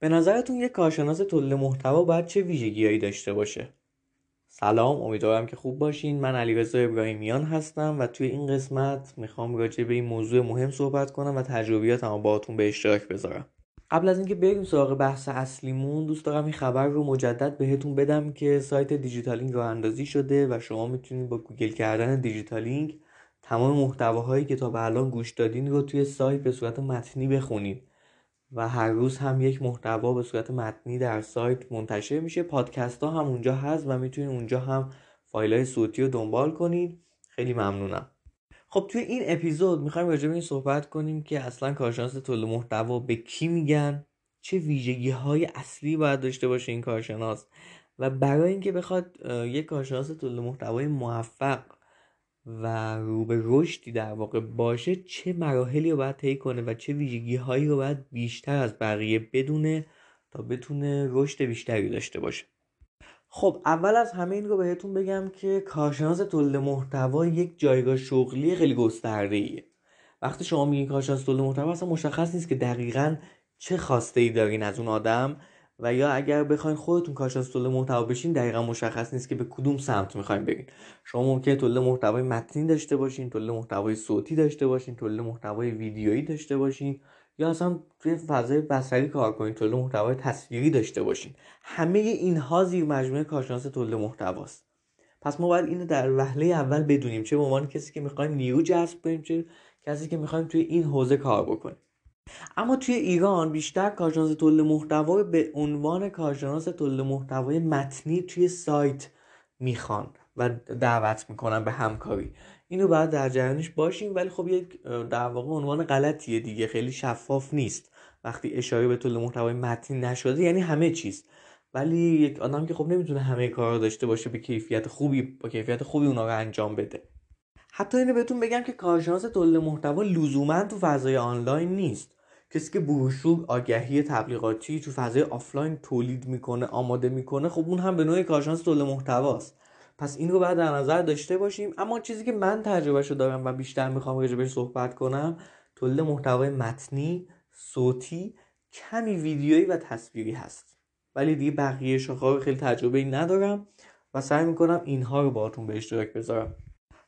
به نظرتون یک کارشناس تولید محتوا باید چه ویژگیهایی داشته باشه؟ سلام امیدوارم که خوب باشین. من علیرضا ابراهیمیان هستم و توی این قسمت می‌خوام راجع به این موضوع مهم صحبت کنم و تجربیاتم باهاتون به اشتراک بذارم. قبل از اینکه بریم سراغ بحث اصلیمون دوست دارم این خبر رو مجدد بهتون بدم که سایت دیجیتالینگ راه اندازی شده و شما می‌تونید با گوگل کردن دیجیتالینگ تمام محتواهایی که تا به الان گوش دادین رو توی سایت به صورت متنی بخونید. و هر روز هم یک محتوا به صورت متنی در سایت منتشر میشه. پادکست ها هم اونجا هست و می‌تونید اونجا هم فایل های صوتی رو دنبال کنید. خیلی ممنونم. خب توی این اپیزود می‌خوایم راجع به این صحبت کنیم که اصلا کارشناس تولید محتوا به کی میگن؟ چه ویژگی های اصلی باید داشته باشه این کارشناس؟ و برای اینکه بخواد یک کارشناس تولید محتوای موفق و رو به رشدی در واقع باشه چه مراحلی رو باید طی کنه و چه ویژگی هایی رو باید بیشتر از بقیه بدونه تا بتونه رشد بیشتری داشته باشه. خب اول از همه این رو بهتون بگم که کارشناس تولید محتوا یک جایگاه شغلی خیلی گسترده ایه وقتی شما میگین کارشناس تولید محتوا اصلا مشخص نیست که دقیقا چه خواسته ای دارین از اون آدم. و یا اگر بخواین خودتون کارشناس تولید محتوا بشین دقیقا مشخص نیست که به کدوم سمت می‌خواین برین. شما ممکنه تولید محتوای متنی داشته باشین تولید محتوای صوتی داشته باشین تولید محتوای ویدیویی داشته باشین یا اصلا توی فضای بصری کار کنین تولید محتوای تصویری داشته باشین. همه اینها زیر مجموعه کارشناس تولید محتواست. پس ما باید اینو در وهله اول بدونیم چه به عنوان کسی که می‌خوایم نیرو جذب کنیم چه کسی که می‌خوایم توی این حوزه کار بکنیم. اما توی ایران بیشتر کارشناس تولید محتوا به عنوان کارشناس تولید محتوای متنی توی سایت می‌خوان و دعوت می‌کنن به همکاری. اینو باید در جریانش باشیم ولی خب یک در واقع عنوان غلطیه دیگه خیلی شفاف نیست. وقتی اشاره به تولید محتوای متنی نشده یعنی همه چیز. ولی یک آدم که خب نمی‌تونه همه کار رو داشته باشه به کیفیت خوبی با کیفیت خوبی اونا رو انجام بده. حتی اینو بهتون بگم که کارشناس تولید محتوا لزوما تو فضای آنلاین نیست. کسی که بروشور آگهی تبلیغاتی تو فضای آفلاین تولید می‌کنه آماده می‌کنه خب اون هم به نوعی کارشناس تولید محتواست. پس این رو باید در نظر داشته باشیم. اما چیزی که من تجربهشو دارم و بیشتر می‌خوام راجبش صحبت کنم تولید محتوای متنی صوتی کمی ویدیویی و تصویری هست. ولی دیگه بقیه شاخه‌ها خیلی تجربه ای ندارم و سعی می‌کنم اینها رو باهاتون به اشتراک بذارم.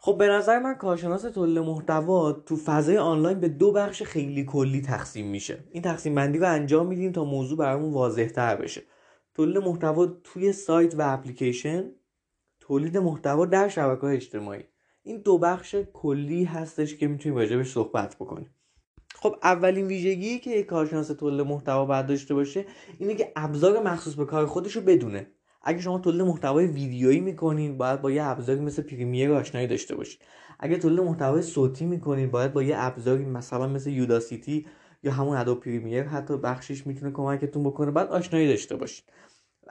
خب به نظر من کارشناس تولید محتوا تو فضای آنلاین به دو بخش خیلی کلی تقسیم میشه. این تقسیم بندی رو انجام میدیم تا موضوع برامون واضح تر بشه. تولید محتوا توی سایت و اپلیکیشن تولید محتوا در شبکه اجتماعی. این دو بخش کلی هستش که می‌تونیم راجبش صحبت بکنیم. خب اولین ویژگی که یک کارشناس تولید محتوا باید داشته باشه اینه که ابزار مخصوص به کار خودش رو بدونه. اگه شما تولید محتوای ویدیویی می‌کنین باید با یه ابزاری مثل پریمیر آشنایی داشته باشید. اگه تولید محتوای صوتی می‌کنین باید با یه ابزاری مثلا مثل یوداسیتی یا همون ادو پریمیر حتی بخشش می‌تونه کمکتون بکنه بعد آشنایی داشته باشید.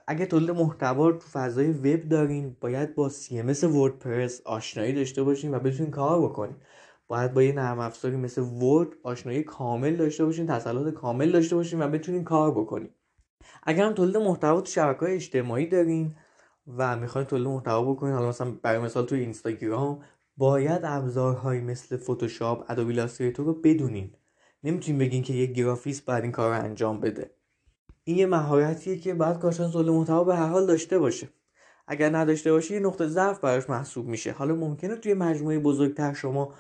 اگه تولید محتوا تو فضای وب دارین باید با CMS وردپرس آشنایی داشته باشین و بتونین کار بکنین. باید با یه نرم افزاری مثل ورد آشنایی کامل داشته باشین تسلط کامل داشته باشین و بتونین کار بکنین. اگر هم تولید محتوا تو شبکه های اجتماعی دارین و می‌خواین تولید محتوا بکنین حالا مثلا برای مثال تو اینستاگرام باید ابزارهایی مثل فتوشاپ Adobe Illustrator رو بدونین. نمی‌تونین بگین که یک گرافیست باید این کار رو انجام بده. این یه مهارتیه که باید کارشناس تولید محتوا به هر حال داشته باشه. اگر نداشته باشه یه نقطه ضعف براش محسوب میشه. حالا ممکنه توی مجموعه بزرگتر شما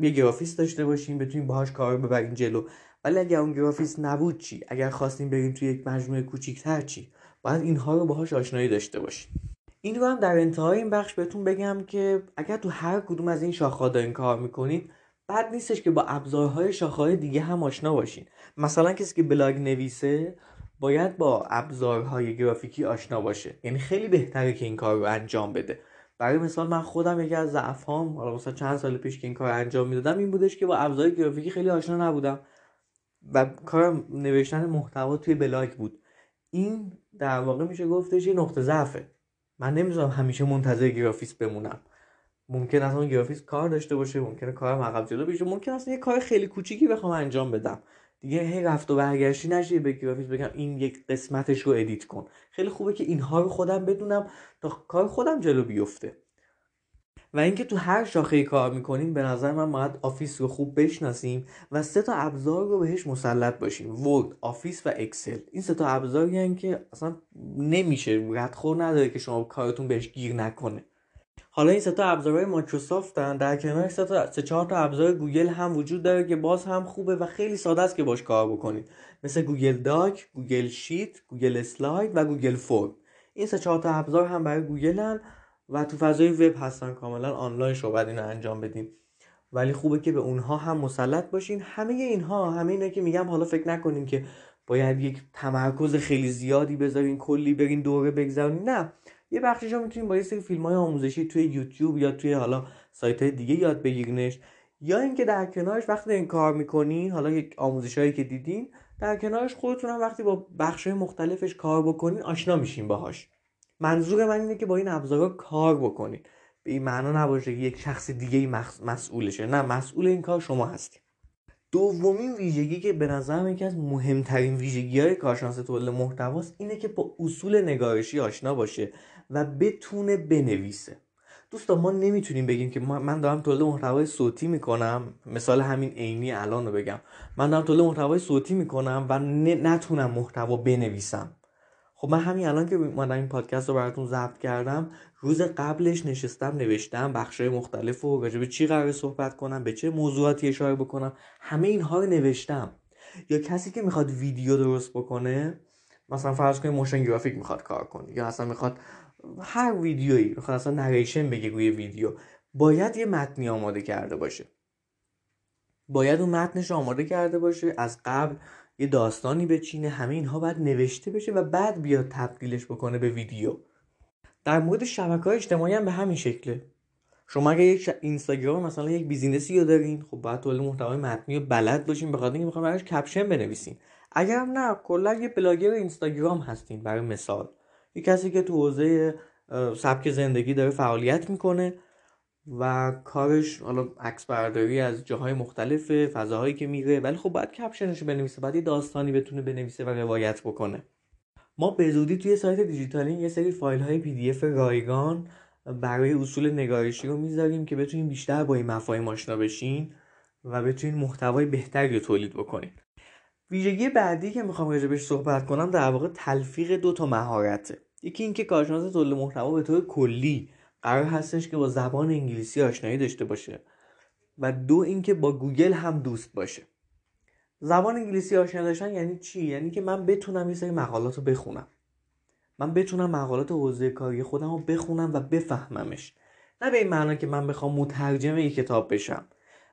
یه گرافیست داشته باشین بتونین باهاش کار ببرین جلو. ولی اگر اون گرافیست نبود چی؟ اگر خواستیم بریم توی یک مجموعه کوچیکتر چی؟ باید اینها رو باهاش آشنایی داشته باشین این رو هم در انتهای این بخش بهتون بگم که اگر تو هر کدوم از این شاخه‌ها دارین کار می‌کنید بد نیستش که با ابزارهای شاخه‌های دیگه هم آشنا باشین. مثلا کسی که بلاگ نویسه باید با ابزارهای گرافیکی آشنا باشه. یعنی خیلی بهتره که این کار رو انجام بده. برای مثال من خودم یکی از ضعفام حالا مثلا چند سال پیش که این کار انجام می‌دادم این بودش که با ابزار گرافیکی خیلی آشنا نبودم. و کارم نوشتن محتوا توی بلاگ بود. این در واقع میشه گفتش یه نقطه ضعفه. من نمی‌ذارم همیشه منتظر گرافیست بمونم. ممکن است اون گرافیست کار داشته باشه ممکنه کارم عقب جلو بشه ممکن است یه کار خیلی کوچیکی بخوام انجام بدم. دیگه هی رفت و برگشتی نشه به گرافیست بگم این یک قسمتش رو edit کن. خیلی خوبه که اینها رو خودم بدونم تا کار خودم جلو بیفته. و اینکه تو هر شاخه کار می‌کنیم به نظر من باید Office رو خوب بشناسیم و سه تا ابزار رو بهش مسلط باشیم. Word Office و Excel. این سه تا ابزاری که اصلا نمیشه ردخور نداره که شما کارتون بهش گیر نکنه. حالا این سه تا ابزارهای مایکروسافتن در کنار سه تا سه چهار تا ابزار گوگل هم وجود داره که باز هم خوبه و خیلی ساده است که باش کار بکنید. مثل Google Doc، Google Sheet، Google Slide و Google Form این سه چهار تا ابزار هم برای گوگل هم و تو فضای وب هستن کاملا آنلاین شو اینو انجام بدیم ولی خوبه که به اونها هم مسلط باشین. همه اینها همه اینا که میگم حالا فکر نکنین که باید یک تمرکز خیلی زیادی بذارین کلی برین دوره بگذارین نه. یه بخشش می‌تونین با یه سری فیلم های آموزشی توی یوتیوب یا توی حالا سایت های دیگه یاد بگیرینش. یا اینکه در کنارش وقتی این کار می‌کنین حالا یک آموزش هایی که دیدین در کنارش خودتون وقتی با بخش مختلفش کار بکنین آشنا میشین باهاش. منظور من اینه که با این ابزارها کار بکنید. به این معنا نباشه که یک شخص دیگه مسئولشه. نه مسئول این کار شما هستید دومین ویژگی که به نظرم یکی از مهمترین ویژگی های کارشناس تولید محتواست اینه که با اصول نگارشی آشنا باشه و بتونه بنویسه. دوستان ما نمی‌تونیم بگیم که من دارم تولید محتوای صوتی می‌کنم. مثال همین عینی الان رو بگم. من دارم تولید محتوای صوتی می‌کنم و نتونم محتوا بنویسم. خب من همین الان که اومدم این پادکست رو براتون ضبط کردم روز قبلش نشستم نوشتم بخشای مختلف و راجع به چی قرار صحبت کنم به چه موضوعاتی اشاره بکنم همه اینها رو نوشتم. یا کسی که می‌خواد ویدیو درست بکنه مثلا فرض کنید motion graphic می‌خواد کار کنه یا اصلا می‌خواد هر ویدیویی می‌خواد اصلا narration بگه روی ویدیو باید یه متنی آماده کرده باشه. باید اون متنش آماده کرده باشه از قبل یه داستانی بچینه همه اینها باید نوشته بشه و بعد بیاد تبدیلش بکنه به ویدیو. در مورد شبکه های اجتماعی هم به همین شکله. شما اگه یک اینستاگرام مثلا یک business ی رو دارین خب باید تولید محتوای متنی رو بلد باشین به خاطر اینکه می‌خواین براش caption بنویسین. اگر هم نه کلا یه بلاگر اینستاگرام هستین برای مثال. یه کسی که تو حوزه سبک زندگی داره فعالیت می‌کنه و کارش حالا عکس برداری از جاهای مختلف فضاهایی که میره. ولی خب باید caption ش بنویسه باید یه داستانی بتونه بنویسه و روایت بکنه. ما به زودی توی سایت دیجیتالین یه سری فایل های PDF رایگان برای اصول نگارشی رو می‌ذاریم که بتونین بیشتر با این مفاهیم آشنا بشین و بتونین محتوای بهتری تولید بکنین. ویژگی بعدی که می‌خوام راجبش صحبت کنم در واقع تلفیق دو تا مهارته. یکی اینکه کارشناس تولید محتوا به طور کلی قرار هستش که با زبان انگلیسی آشنایی داشته باشه و دو اینکه با گوگل هم دوست باشه. زبان انگلیسی آشنا داشتن یعنی چی؟ یعنی که من بتونم یه سری مقالات رو بخونم. من بتونم مقالات حوزه کاری خودم رو بخونم و بفهممش. نه به این معنا که من بخوام مترجم یک کتاب بشم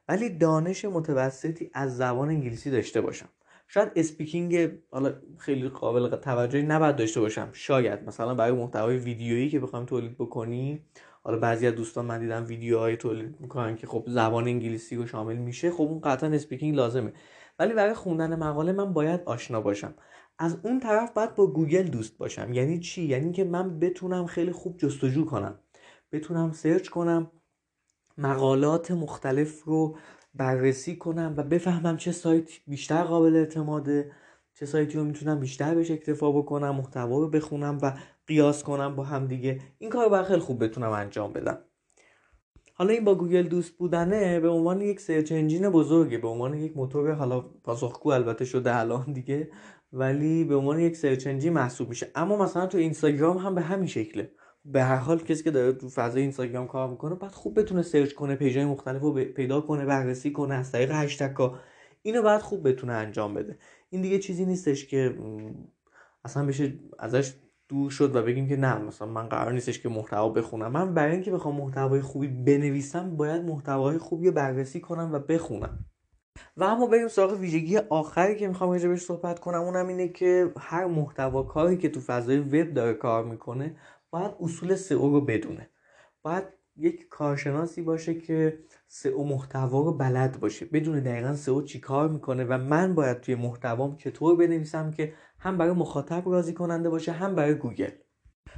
ولی دانش متوسطی از زبان انگلیسی داشته باشم. شاید speaking حالا خیلی قابل توجهی نباید داشته باشم. شاید مثلا برای محتوای ویدیویی که بخوایم تولید بکنیم. حالا بعضی از دوستان من دیدم ویدیوهای تولید می‌کنن که خب زبان انگلیسی رو شامل میشه. خب اون قطعا speaking لازمه. ولی برای خوندن مقاله من باید آشنا باشم. از اون طرف باید با گوگل دوست باشم. یعنی چی؟ یعنی که من بتونم خیلی خوب جستجو کنم. بتونم search کنم. مقالات مختلف رو بررسی کنم و بفهمم چه سایت بیشتر قابل اعتماده چه سایتی رو می‌تونم بیشتر بهش اکتفا بکنم محتوا رو بخونم و قیاس کنم با هم دیگه. این کار رو خیلی خوب بتونم انجام بدم. حالا این با گوگل دوست بودنه به عنوان یک search engine بزرگه به عنوان یک موتور حالا پاسخگو البته شده الان دیگه ولی به عنوان یک search engine محسوب میشه. اما مثلا تو اینستاگرام هم به همین شکله. به هر حال کسی که داره تو فضای اینستاگرام کار می‌کنه باید خوب بتونه search کنه page ای مختلف رو پیدا کنه بررسی کنه از طریق هشتگ ها اینو باید خوب بتونه انجام بده. این دیگه چیزی نیستش که اصلا بشه ازش دور شد و بگیم که نه مثلا من قرار نیستش که محتوا بخونم. من برای اینکه بخوام محتوای خوبی بنویسم باید محتوای خوبی رو بررسی کنم و بخونم. و اما بریم سراغ ویژگی آخری که می‌خوام راجع صحبت کنم. اونم اینه که هر محتوا کاری که تو فضای وب داره کار می‌کنه باید اصول سئو رو بدونه. باید یک کارشناسی باشه که سئو محتوا رو بلد باشه. بدون دقیقا سئو چی کار می‌کنه و من باید توی محتوام چطور بنویسم که هم برای مخاطب راضی کننده باشه هم برای گوگل.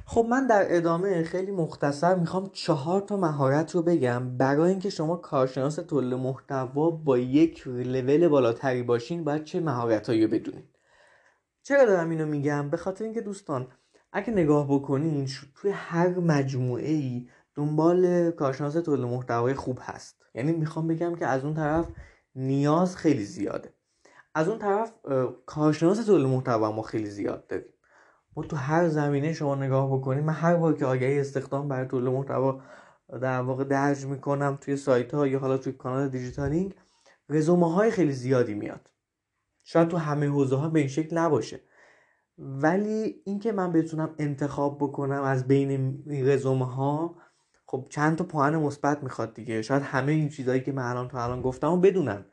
خب من در ادامه خیلی مختصر می‌خوام چهار تا مهارت رو بگم. برای اینکه شما کارشناس تولید محتوا با یک لول بالاتری باشین باید چه مهارتهایی رو بدونید چرا دارم اینو میگم؟ به خاطر اینکه دوستان اگه نگاه بکنین توی هر مجموعه ای دنبال کارشناس تولید محتوای خوب هست. یعنی می‌خوام بگم که از اون طرف نیاز خیلی زیاده. از اون طرف کارشناس تولید محتوا ما خیلی زیاد داریم. ما تو هر زمینه شما نگاه بکنیم من هر بار که آگهی استخدام برای تولید محتوا در واقع درج می‌کنم توی سایت ها یا حالا توی کانال دیجیتالینگ رزومه های خیلی زیادی میاد. شاید تو همه حوزه ها به این شکل نباشه. ولی اینکه من بتونم انتخاب بکنم از بین رزومه ها خب چند تا پوان مثبت می‌خواد دیگه. شاید همه این چیزهایی که من الان تا الان گفتم و بدونم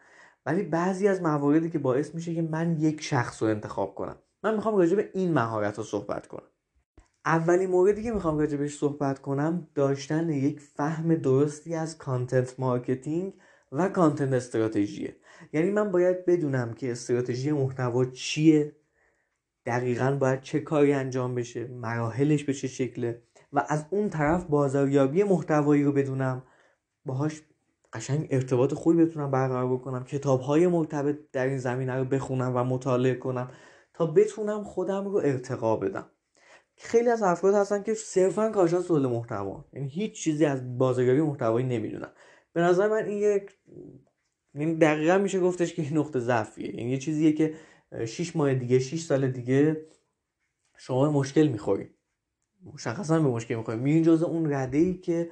ولی بعضی از مواردی که باعث میشه که من یک شخص رو انتخاب کنم. من می‌خوام راجع به این مهارت رو صحبت کنم. اولین موردی که می‌خوام راجع بهش صحبت کنم داشتن یک فهم درستی از content marketing و کانتنت استراتژیه. یعنی من باید بدونم که استراتژی محتوا چیه دقیقا باید چه کاری انجام بشه مراحلش به چه شکله و از اون طرف بازاریابی محتوایی رو بدونم. باهاش قشنگ ارتباط خوبی بتونم برقرار بکنم کتاب های مرتبط در این زمینه رو بخونم و مطالعه کنم تا بتونم خودم رو ارتقا بدم. خیلی از افراد هستن که صرفا کارشناس تولید محتوا یعنی هیچ چیزی از بازاریابی محتوایی نمی‌دونن. به نظر من این یک یعنی دقیقا میشه گفتش که نقطه ضعفیه یعنی یه چیزیه که 6 ماه دیگه 6 سال دیگه شما مشکل می‌خوری. مشخصا به مشکل می‌خوری. میرین جزء اون رده ای که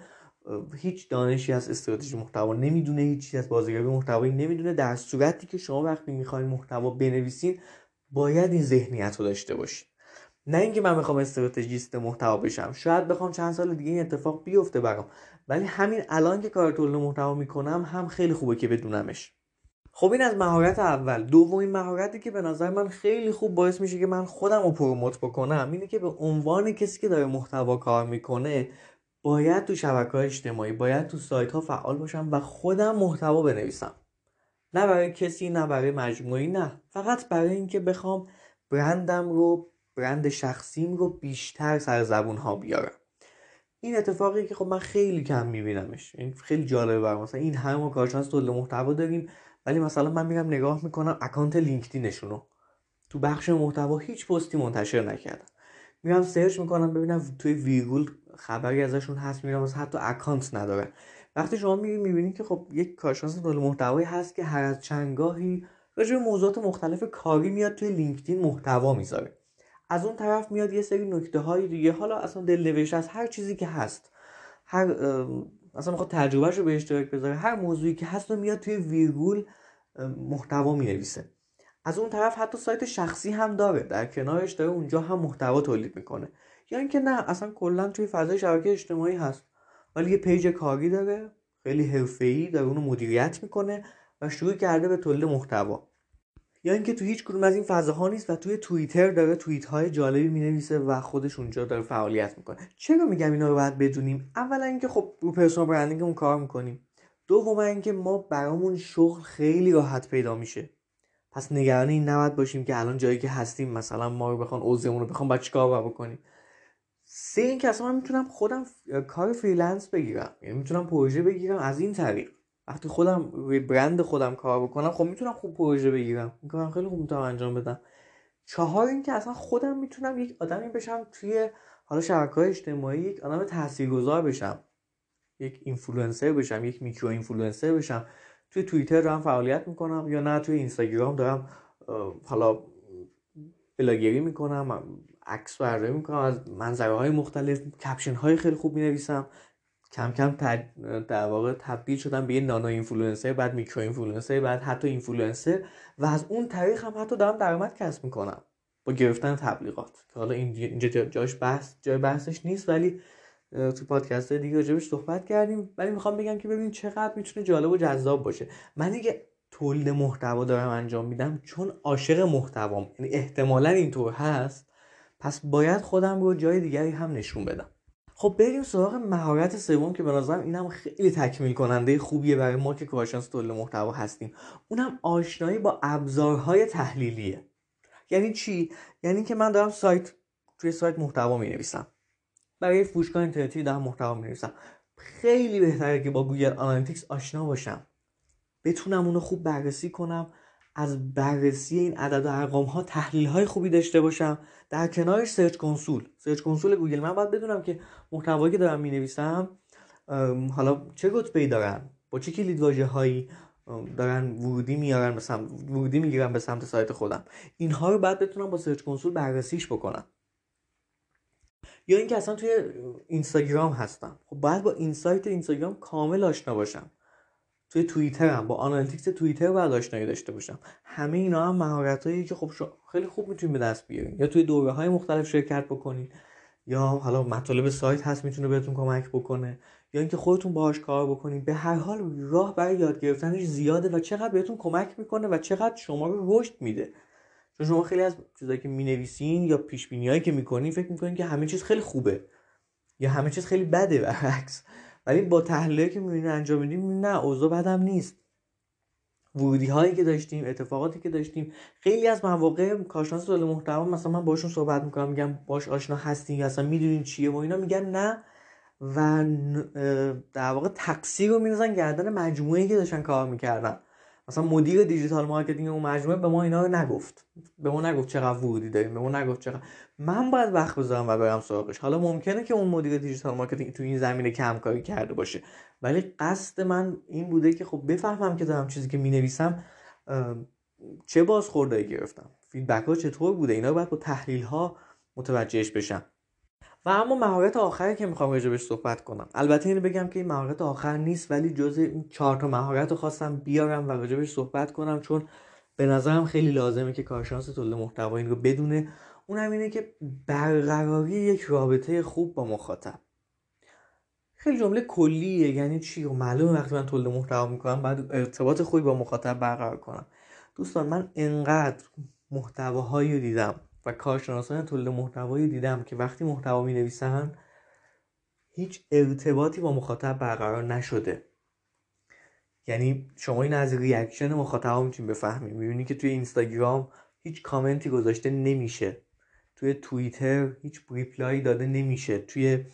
هیچ دانشی از استراتژی محتوا نمی‌دونه هیچ چیز از بازاریابی محتوایی نمی‌دونه. در صورتی که شما وقتی می‌خواین محتوا بنویسین باید این ذهنیت رو داشته باشین. نه اینکه من می‌خوام استراتژیست محتوا بشم. شاید بخوام چند سال دیگه این اتفاق بیفته برام. ولی همین الان که کار تولید محتوا می‌کنم هم خیلی خوبه که بدونمش. خب این از مهارت اول. دومین مهارتی که به نظر من خیلی خوب باعث میشه که من خودم رو پروموت بکنم اینه که به عنوان کسی که داره محتوا کار می‌کنه باید تو شبکه اجتماعی باید تو سایت ها فعال باشم و خودم محتوا بنویسم. نه برای کسی نه برای مجموعی نه. فقط برای اینکه بخوام برندم رو برند شخصیم رو بیشتر سر زبون ها بیارم. این اتفاقی که خب من خیلی کم میبینمش. این خیلی جالبه برام. مثلا این همه کارشناس تولید محتوا داریم. ولی مثلا من میرم نگاه می‌کنم account لینکدینشون رو. تو بخش محتوا هیچ پستی منتشر نکردن. میرم search می‌کنم ببینم توی ویرگول خبری ازشون هست میرم مثلا حتی account نداره وقتی شما میری می‌بینید که خب یک کارشناس تولید محتوایی هست که هر از چندگاهی راجع به موضوعات مختلف کاری میاد توی لینکدین محتوا می‌ذاره. از اون طرف میاد یه سری نکته های دیگه. حالا اصلا دل از هر چیزی که هست هر اصلا می‌خواد تجربهش رو به اشتراک بذاره. هر موضوعی که هست رو میاد توی ویرگول محتوا می‌نویسه. از اون طرف حتی سایت شخصی هم داره. در کنارش داره اونجا هم محتوا تولید می‌کنه. یا اینکه نه اصلا کلا توی فضای شبکه اجتماعی هست. ولی یه پیج کاری داره خیلی حرفه‌ای داره اونو مدیریت می‌کنه و شروع کرده به تولید محتوا. یا اینکه تو هیچ کدوم از این فضاها نیست و توی توییتر داره توییت های جالبی می‌نویسه و خودش اونجا داره فعالیت می‌کنه. چرا میگم اینا رو باید بدونیم؟ اولا اینکه خب رو personal branding مون کار می‌کنیم. دوم اینکه ما برامون شغل خیلی راحت پیدا میشه. پس نگران این نباید باشیم که الان جایی که هستیم مثلا ما رو بخوان عذرمون رو بخوان بعد چیکار بکنیم. سه اینکه اصلا من می‌تونم خودم کار freelance بگیرم. یعنی می‌تونم پروژه بگیرم از این طریق. وقتی خودم روی برند خودم کار بکنم خب می‌تونم خوب پروژه بگیرم. این خیلی خوب می‌تونم انجام بدم. چهار اینکه اصلا خودم می‌تونم یک آدمی بشم توی حالا شبکه های اجتماعی یک آدم تاثیرگذار بشم. یک اینفلوئنسر بشم یک micro influencer بشم. توی توییتر دارم فعالیت می‌کنم یا نه توی اینستاگرام دارم حالا بلاگری می‌کنم عکس برداری می‌کنم از منظره های مختلف caption های خیلی خوب می‌نویسم. کم کم در واقع تبدیل شدم به یه nano influencer بعد micro influencer بعد حتی اینفلوئنسر و از اون طریق هم حتی دارم درآمد کسب می‌کنم با گرفتن تبلیغات. که حالا اینجا جاش بحث جای بحثش نیست ولی تو پادکست دیگه راجبش صحبت کردیم. ولی می‌خوام بگم که ببین چقدر می‌تونه جالب و جذاب باشه. من دیگه تولید محتوا دارم انجام میدم چون عاشق محتوام یعنی احتمالا اینطور هست پس باید خودم رو جای دیگری هم نشون بدم. خب بریم سراغ مهارت سوم که به اینم خیلی تکمیل کننده خوبیه برای ما که کارشناس تولید محتوا هستیم. اونم آشنایی با ابزارهای تحلیلیه. یعنی چی؟ یعنی که من دارم سایت توی سایت محتوا می نویسم برای فروشگاه اینترنتی دارم محتوا می نویسم خیلی بهتره که با Google Analytics آشنا باشم. بتونم اونو خوب بررسی کنم. از بررسی این عدد و ارقام ها تحلیل های خوبی داشته باشم. در کنارش Search Console. Search Console گوگل من باید بدونم که محتوایی که دارم می نویسم حالا چه رتبه دارن؟ با چه کلید واژه هایی دارن ورودی میارن به سمت ورودی می‌گیرن به سمت سایت خودم. اینها رو بعد بتونم با Search Console بررسیش بکنم. یا اینکه اصلا توی اینستاگرام هستم. خب باید با insight اینستاگرام کامل آشنا باشم. توی هم با analytics توییتر باید آشنایی داشته باشم. همه اینا هم مهارت که خب خیلی خوب می‌تونید به دست بیارین. یا توی دوره های مختلف شرکت بکنین یا حالا مطالب سایت هست می‌تونه بهتون کمک بکنه یا اینکه خودتون باهاش کار بکنید به هر حال راه برای یاد گرفتنش زیاده و چقدر بهتون کمک می‌کنه و چقدر شما رو رشد میده. چون شما خیلی از چیزایی که می‌نویسین یا پیش هایی که می‌کنین فکر می‌کنین که همه چیز خیلی خوبه. یا همه چیز خیلی بده برعکس. ولی با تحلیلی که می‌بینین انجام میدیم نه اوضاع بدم نیست. ورودی هایی که داشتیم اتفاقاتی که داشتیم خیلی از مواقع کارشناس تولید محتوا مثلا من باشون صحبت می‌کنم میگم باش آشنا هستین یا اصلا می‌دونین چیه و اینا میگن نه. و در واقع تقصیر رو میریزن گردن مجموعه که داشتن کار می‌کردن. مثلا مدیر digital marketing اون مجموعه به ما اینا رو نگفت. به ما نگفت چقدر ورودی داریم به ما نگفت چقدر. من باید وقت بذارم و برم سراغش. حالا ممکنه که اون مدیر digital marketing تو این زمینه کم کاری کرده باشه. ولی قصد من این بوده که خب بفهمم که دارم چیزی که می‌نویسم چه بازخوردایی گرفتم؟ feedback ها چطور بوده؟ اینا رو باید با تحلیل ها متوجهش بشم. و اما مهارت آخری که می‌خوام راجبش صحبت کنم. البته اینو بگم که این مهارت آخر نیست ولی جز این چهار تا مهارت رو خواستم بیارم و راجبش صحبت کنم چون به نظرم خیلی لازمه که کارشناس تولید محتوا این رو بدونه. اونم اینه که برقراری یک رابطه خوب با مخاطب. خیلی جمله کلیه یعنی چی؟ و معلومه وقتی من تولید محتوا می‌کنم بعد ارتباط خوبی با مخاطب برقرار کنم. دوستان من انقدر محتواهایی دیدم. و کارشناسان تولید محتوایی دیدم که وقتی محتوا می نویسن هیچ ارتباطی با مخاطب برقرار نشده. یعنی شما این از reaction مخاطب می‌تونید بفهمید می‌بینی که توی اینستاگرام هیچ کامنتی گذاشته نمیشه. توی توییتر هیچ reply داده نمیشه. توی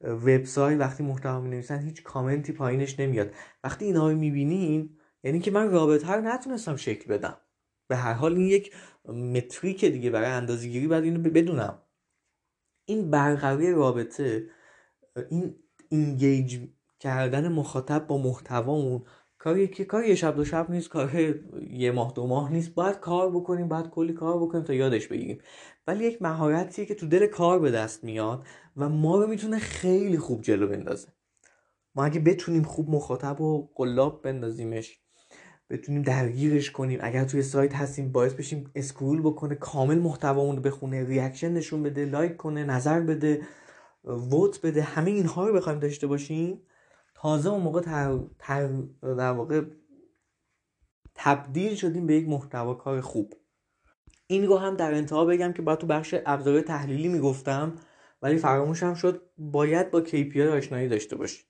وبسایت وقتی محتوا می نویسن هیچ کامنتی پایینش نمیاد. وقتی اینا رو می‌بینین یعنی که من رابطه رو نتونستم شکل بدم. به هر حال این یک metric دیگه برای اندازه گیری باید اینو بدونم. این برقراری رابطه این engage کردن مخاطب با محتوامون کاری که کار یه شب دو شب نیست کار یه ماه دو ماه نیست. باید کار بکنیم باید کلی کار بکنیم تا یادش بگیریم. ولی یک مهارتیه که تو دل کار به دست میاد و ما رو می‌تونه خیلی خوب جلو بندازه. ما اگه بتونیم خوب مخاطب و قلاب بندازیمش بتونیم درگیرش کنیم. اگر توی سایت هستیم باعث بشیم scroll بکنه کامل محتوامون رو بخونه reaction نشون بده لایک کنه نظر بده ووت بده همه اینها رو بخوایم داشته باشیم تازه اون موقع تر, تر در واقع تبدیل شدیم به یک محتوا کار خوب. این رو هم در انتها بگم که باید تو بخش ابزار تحلیلی می‌گفتم ولی فراموشم شد باید با KPI آشنایی داشته باشید.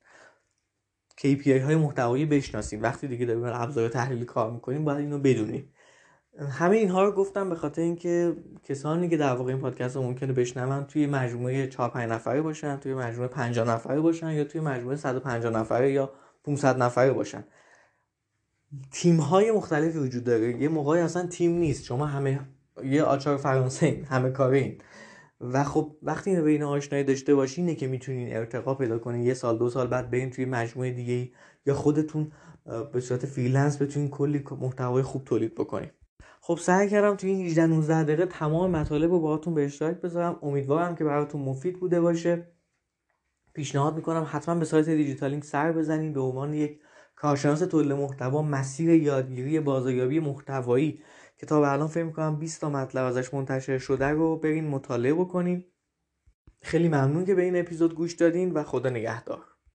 KPI های محتوایی بشناسیم. وقتی دیگه داریم ابزار تحلیلی کار می‌کنیم باید اینو بدونیم. همه اینها رو گفتم به خاطر اینکه کسانی که در واقع این پادکست رو ممکنه بشنون توی مجموعه 4 5 نفره باشن توی مجموعه 50 نفره باشن یا توی مجموعه 150 نفره یا 500 نفره باشن. تیم های مختلفی وجود داره. یه موقعی اصلا تیم نیست. شما همه یه آچار فرانسه همه کارین و خب وقتی به این آشنایی داشته باشینه که می‌تونین ارتقا پیدا کنین یه سال دو سال بعد برین توی مجموعه دیگه یا خودتون به صورت freelance بتونین کلی محتوای خوب تولید بکنین خب سعی کردم توی این 18 19 دقیقه تمام مطالب رو باهاتون به اشتراک بذارم. امیدوارم که براتون مفید بوده باشه. پیشنهاد می‌کنم حتما به سایت دیجیتالینگ سر بزنین. به عنوان یک کارشناس تولید محتوا مسیر یادگیری بازاریابی محتوایی که تا به الان فکر می‌کنم 20 تا مطلب ازش منتشر شده رو برین مطالعه بکنین. خیلی ممنون که به این اپیزود گوش دادین و خدا نگهدار.